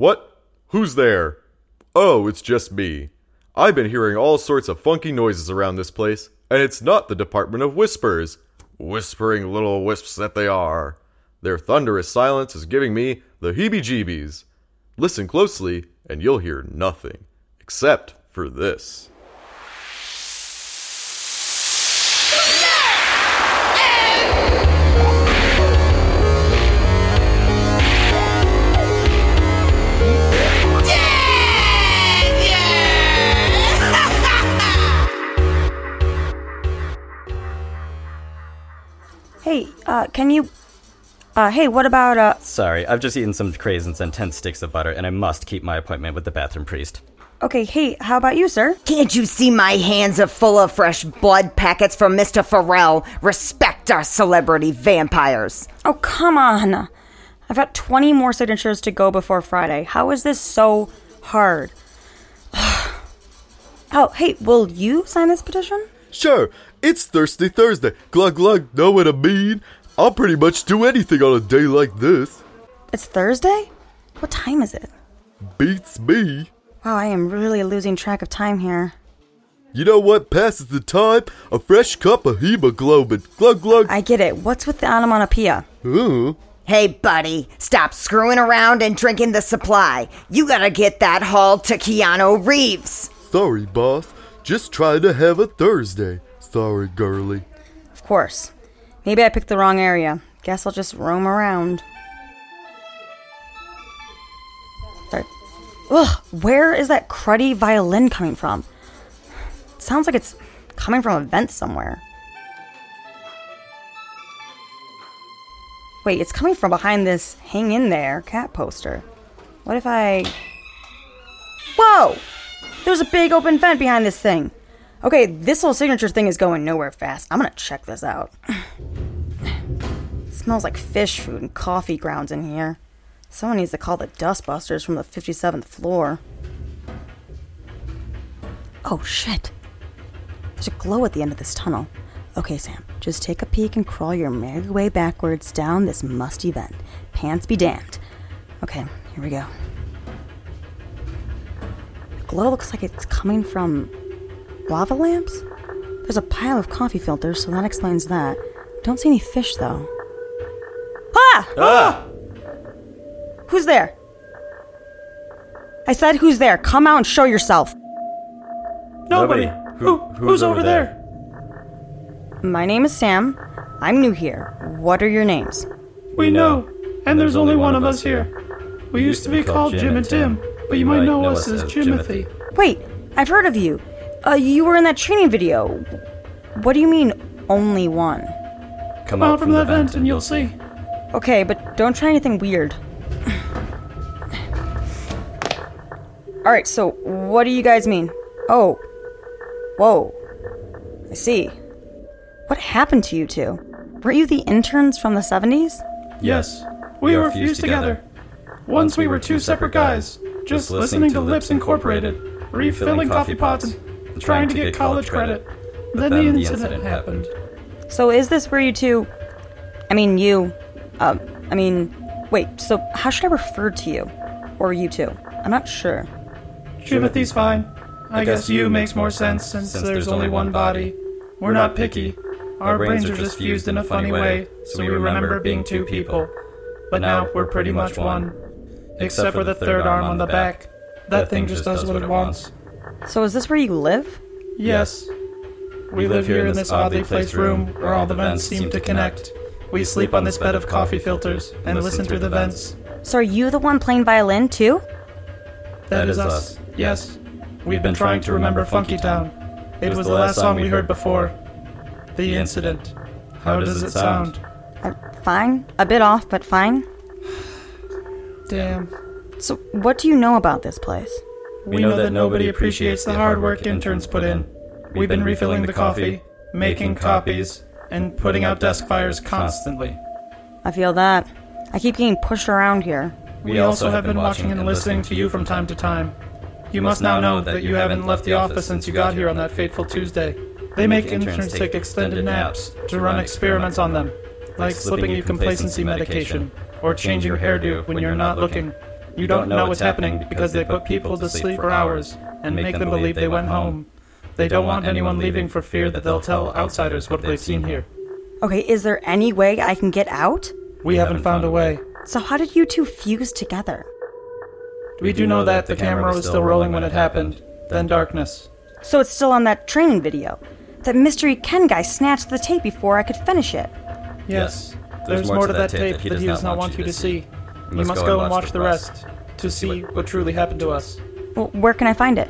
What? Who's there? Oh, it's just me. I've been hearing all sorts of funky noises around this place, and it's not the Department of Whispers. Whispering little wisps that they are. Their thunderous silence is giving me the heebie jeebies. Listen closely, and you'll hear nothing except for this. Uh, can you. Uh, hey, what about, uh. Sorry, I've just eaten some craisins and 10 sticks of butter, and I must keep my appointment with the bathroom priest. Okay, hey, how about you, sir? Can't you see my hands are full of fresh blood packets from Mr. Farrell? Respect our celebrity vampires. Oh, come on. I've got 20 more signatures to go before Friday. How is this so hard? oh, hey, will you sign this petition? Sure, it's Thirsty Thursday. Glug glug, know what I mean? I'll pretty much do anything on a day like this. It's Thursday? What time is it? Beats me. Wow, I am really losing track of time here. You know what passes the time? A fresh cup of hemoglobin. Glug glug. I get it. What's with the onomatopoeia? Uh, Hey, buddy, stop screwing around and drinking the supply. You gotta get that hauled to Keanu Reeves. sorry, boss. Just trying to have a Thursday. Sorry, girly. Of course. Maybe I picked the wrong area. Guess I'll just roam around. Sorry. Ugh, where is that cruddy violin coming from? It sounds like it's coming from a vent somewhere. Wait, it's coming from behind this hang in there cat poster. What if I. Whoa! There's a big open vent behind this thing. Okay, this whole signature thing is going nowhere fast. I'm gonna check this out. smells like fish food and coffee grounds in here. Someone needs to call the dustbusters from the 57th floor. Oh shit. There's a glow at the end of this tunnel. Okay, Sam, just take a peek and crawl your merry way backwards down this musty vent. Pants be damned. Okay, here we go. The glow looks like it's coming from lava lamps? There's a pile of coffee filters, so that explains that. Don't see any fish, though. Ah! Ah! Who's there? I said, who's there? Come out and show yourself. Nobody. Who, who's, over there? My name is Sam. I'm new here. What are your names? We know, and there's only one of us here. We used to be called Jim and Tim, but you might know us as Jimothy. Wait, I've heard of you. Uh, you were in that training video. What do you mean, only one? Come Out from that vent and you'll see. Okay, but don't try anything weird. Alright, so what do you guys mean? Oh. Whoa. I see. What happened to you two? Were you the interns from the 70s? Yes, we were fused together. Once we were two separate guys, just listening to Lipps Incorporated, refilling coffee pots, and trying to get college credit. Then the incident happened. So is this where you two. I mean, you. Uh, I mean, wait, so how should I refer to you? Or you two? I'm not sure. Jimothy's fine. I guess you makes more sense since there's only one body. We're not picky. Our brains are just fused in a funny way, so we remember being two people. But now we're pretty much one. Except for the third arm on the back. That thing just does what it wants. So is this where you live? Yes. We live here in this oddly placed room where all the vents seem to connect. We sleep on this bed of coffee filters and listen through the vents. So are you the one playing violin too? That is us. Yes. We've been trying to remember Funky Town. It was the last song we heard before. The incident. How does it sound? Uh, fine. A bit off, but fine. Damn. So what do you know about this place? We know that nobody appreciates the hard work interns put in. We've been refilling the coffee, making copies, and putting out desk fires constantly. I feel that. I keep getting pushed around here. We also have been watching and listening to you from time to time. You must now know that you haven't left the office since you got here on that fateful Tuesday. They make interns take extended naps to run experiments on them, like slipping you complacency medication or changing your hairdo when you're not looking. You don't know what's happening because they put people to sleep for hours and make them believe they went home. They don't want anyone leaving for fear that they'll tell outsiders what they've seen here. Okay, is there any way I can get out? We haven't found a way. So, how did you two fuse together? We do know that the camera was still rolling when it happened. Then darkness. So, it's still on that training video. That mystery Ken guy snatched the tape before I could finish it. Yes, there's more to that tape that he does not want you to see. You must go and watch the rest to see what truly happened to us. Well, where can I find it?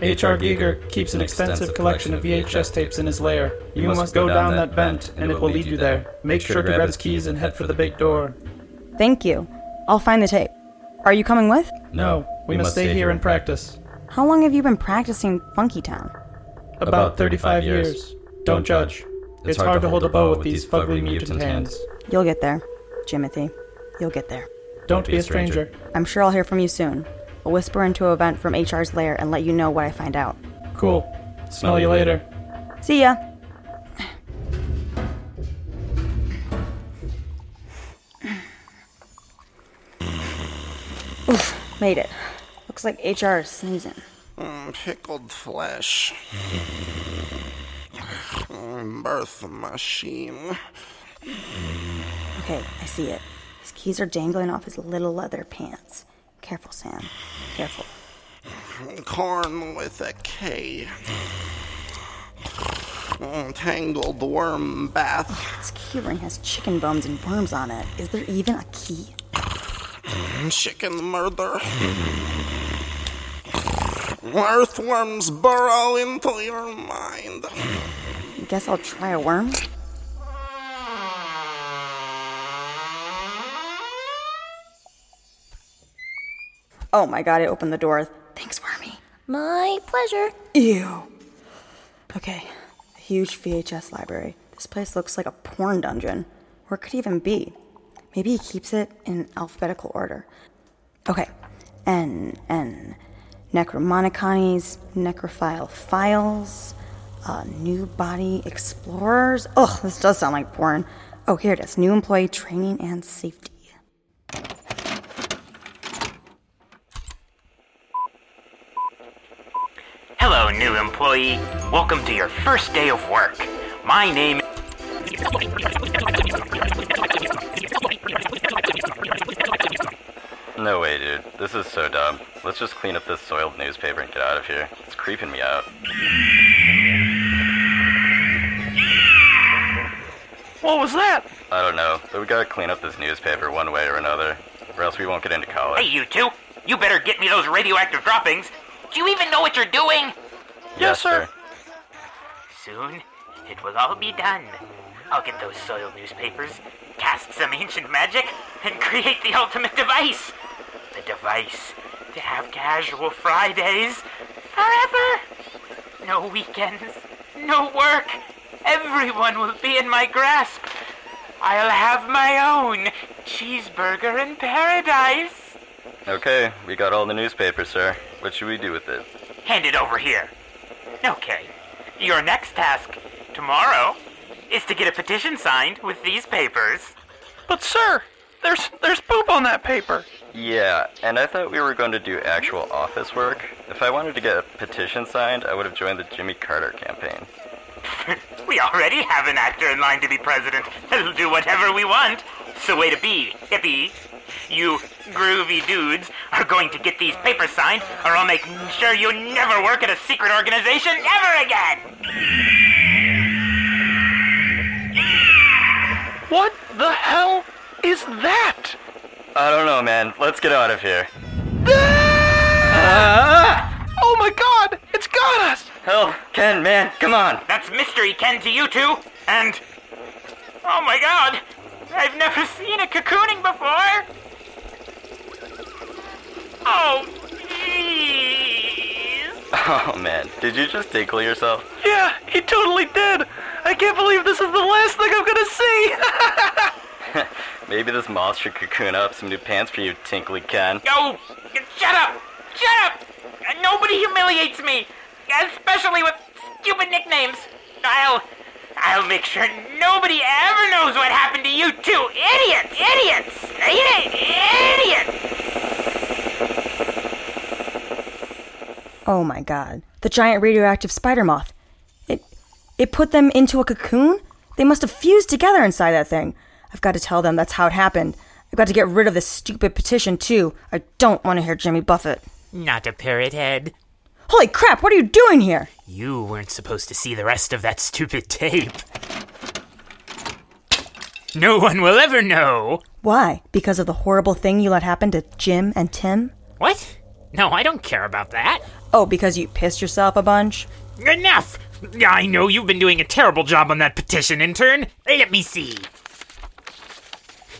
H.R. Giger keeps an extensive collection of VHS tapes in his lair. You must go down that vent, and it will lead you there. Make sure to grab his keys and head for the big door. Thank you. I'll find the tape. Are you coming with? No, we must stay here and practice. How long have you been practicing Funky Town? About 35 years. Don't judge. It's hard to hold a bow with these fugly mutant hands. You'll get there, Jimothy. You'll get there. Don't be a stranger. I'm sure I'll hear from you soon. I'll whisper into a vent from HR's lair and let you know what I find out. Cool. Smell you later. See ya. Oof, made it. Looks like HR is sneezing. Mm, pickled flesh. Mm, Birth machine. Okay, I see it. His keys are dangling off his little leather pants. Careful, Sam. Careful. Corn with a K. Tangled worm bath. This keyring has chicken bones and worms on it. Is there even a key? Chicken murder. Earthworms burrow into your mind. Guess I'll try a worm. Oh my god, it opened the door. Thanks, Wormy. My pleasure. Ew. Okay, a huge VHS library. This place looks like a porn dungeon. Where could he even be? Maybe he keeps it in alphabetical order. Okay, N, N. Necromoniconies, necrophile files, uh, new body explorers. Ugh, this does sound like porn. Oh, here it is. New employee training and safety. Hello, new employee. Welcome to your first day of work. My name is No way, dude. This is so dumb. Let's just clean up this soiled newspaper and get out of here. It's creeping me out. What was that? I don't know, but we gotta clean up this newspaper one way or another, or else we won't get into college. Hey, you two. You better get me those radioactive droppings. Do you even know what you're doing? Yes, sir. Soon, it will all be done. I'll get those soiled newspapers, cast some ancient magic, and create the ultimate device. The device to have casual Fridays forever. No weekends, no work. Everyone will be in my grasp. I'll have my own cheeseburger in paradise. Okay, we got all the newspapers, sir. What should we do with it? Hand it over here. Okay. Your next task tomorrow is to get a petition signed with these papers. But sir, there's there's poop on that paper. Yeah, and I thought we were going to do actual office work. If I wanted to get a petition signed, I would have joined the Jimmy Carter campaign. we already have an actor in line to be president. He'll do whatever we want. So way to be, hippie. You groovy dudes are going to get these papers signed, or I'll make sure you never work at a secret organization ever again. What the hell is that? I don't know, man. Let's get out of here. Ah! Oh my god, it's got us! Hell, Ken, man, come on. That's mystery Ken to you two, and oh my god, I've never seen a cocooning before. Oh, jeez. Oh man, did you just tickle yourself? Yeah, he totally did. I can't believe this is the last thing I'm gonna see. Maybe this moth should cocoon up some new pants for you, Tinkly Ken. Yo, shut up! Shut up! Nobody humiliates me, especially with stupid nicknames. I'll, I'll make sure nobody ever knows what happened to you two idiots, idiots, idiots. Oh my god. The giant radioactive spider moth. It it put them into a cocoon? They must have fused together inside that thing. I've got to tell them that's how it happened. I've got to get rid of this stupid petition too. I don't want to hear Jimmy Buffett. Not a parrot head. Holy crap, what are you doing here? You weren't supposed to see the rest of that stupid tape. No one will ever know. Why? Because of the horrible thing you let happen to Jim and Tim? What? No, I don't care about that. Oh, because you pissed yourself a bunch? Enough! I know you've been doing a terrible job on that petition, intern. Let me see.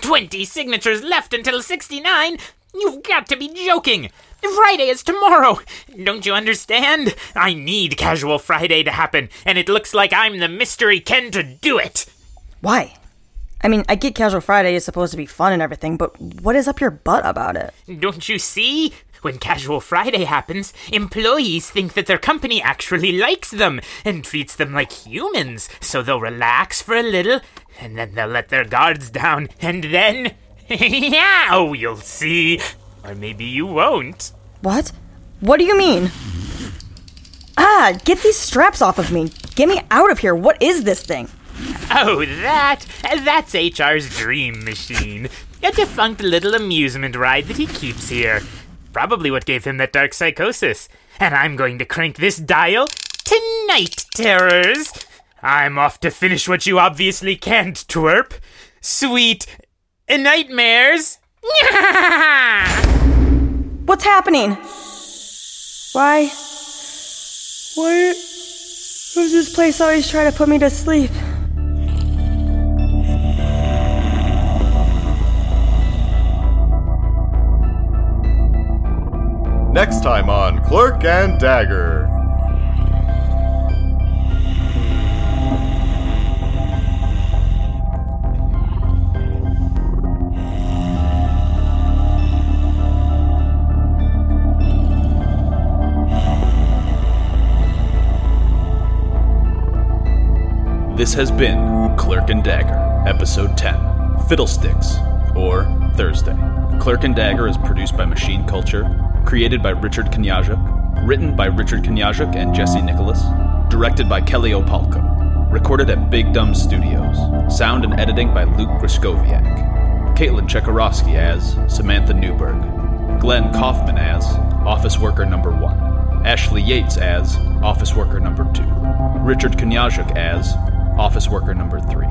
20 signatures left until 69? You've got to be joking! Friday is tomorrow! Don't you understand? I need Casual Friday to happen, and it looks like I'm the Mystery Ken to do it! Why? I mean, I get Casual Friday is supposed to be fun and everything, but what is up your butt about it? Don't you see? When Casual Friday happens, employees think that their company actually likes them and treats them like humans, so they'll relax for a little, and then they'll let their guards down, and then. yeah, oh, you'll see. Or maybe you won't. What? What do you mean? Ah, get these straps off of me. Get me out of here. What is this thing? Oh, that? That's HR's dream machine. A defunct little amusement ride that he keeps here. Probably what gave him that dark psychosis. And I'm going to crank this dial tonight, terrors. I'm off to finish what you obviously can't, twerp. Sweet nightmares. What's happening? Why? Why does this place always try to put me to sleep? Next time on Clerk and Dagger. This has been Clerk and Dagger, Episode 10 Fiddlesticks, or Thursday. Clerk and Dagger is produced by Machine Culture, created by Richard Kanyazuk, written by Richard Kanyazuk and Jesse Nicholas, directed by Kelly Opalko, recorded at Big Dumb Studios, sound and editing by Luke Griskoviak, Caitlin Chekorowski as Samantha Newberg, Glenn Kaufman as Office Worker Number 1, Ashley Yates as Office Worker Number 2, Richard Kanyazuk as Office Worker Number 3,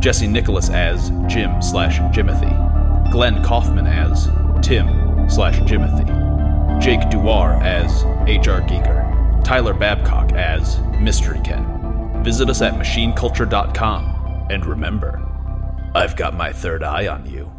Jesse Nicholas as Jim slash Jimothy, Glenn Kaufman as Tim slash Jimothy, Jake Duar as H.R. Giger, Tyler Babcock as Mystery Ken. Visit us at machineculture.com, and remember, I've got my third eye on you.